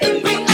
Every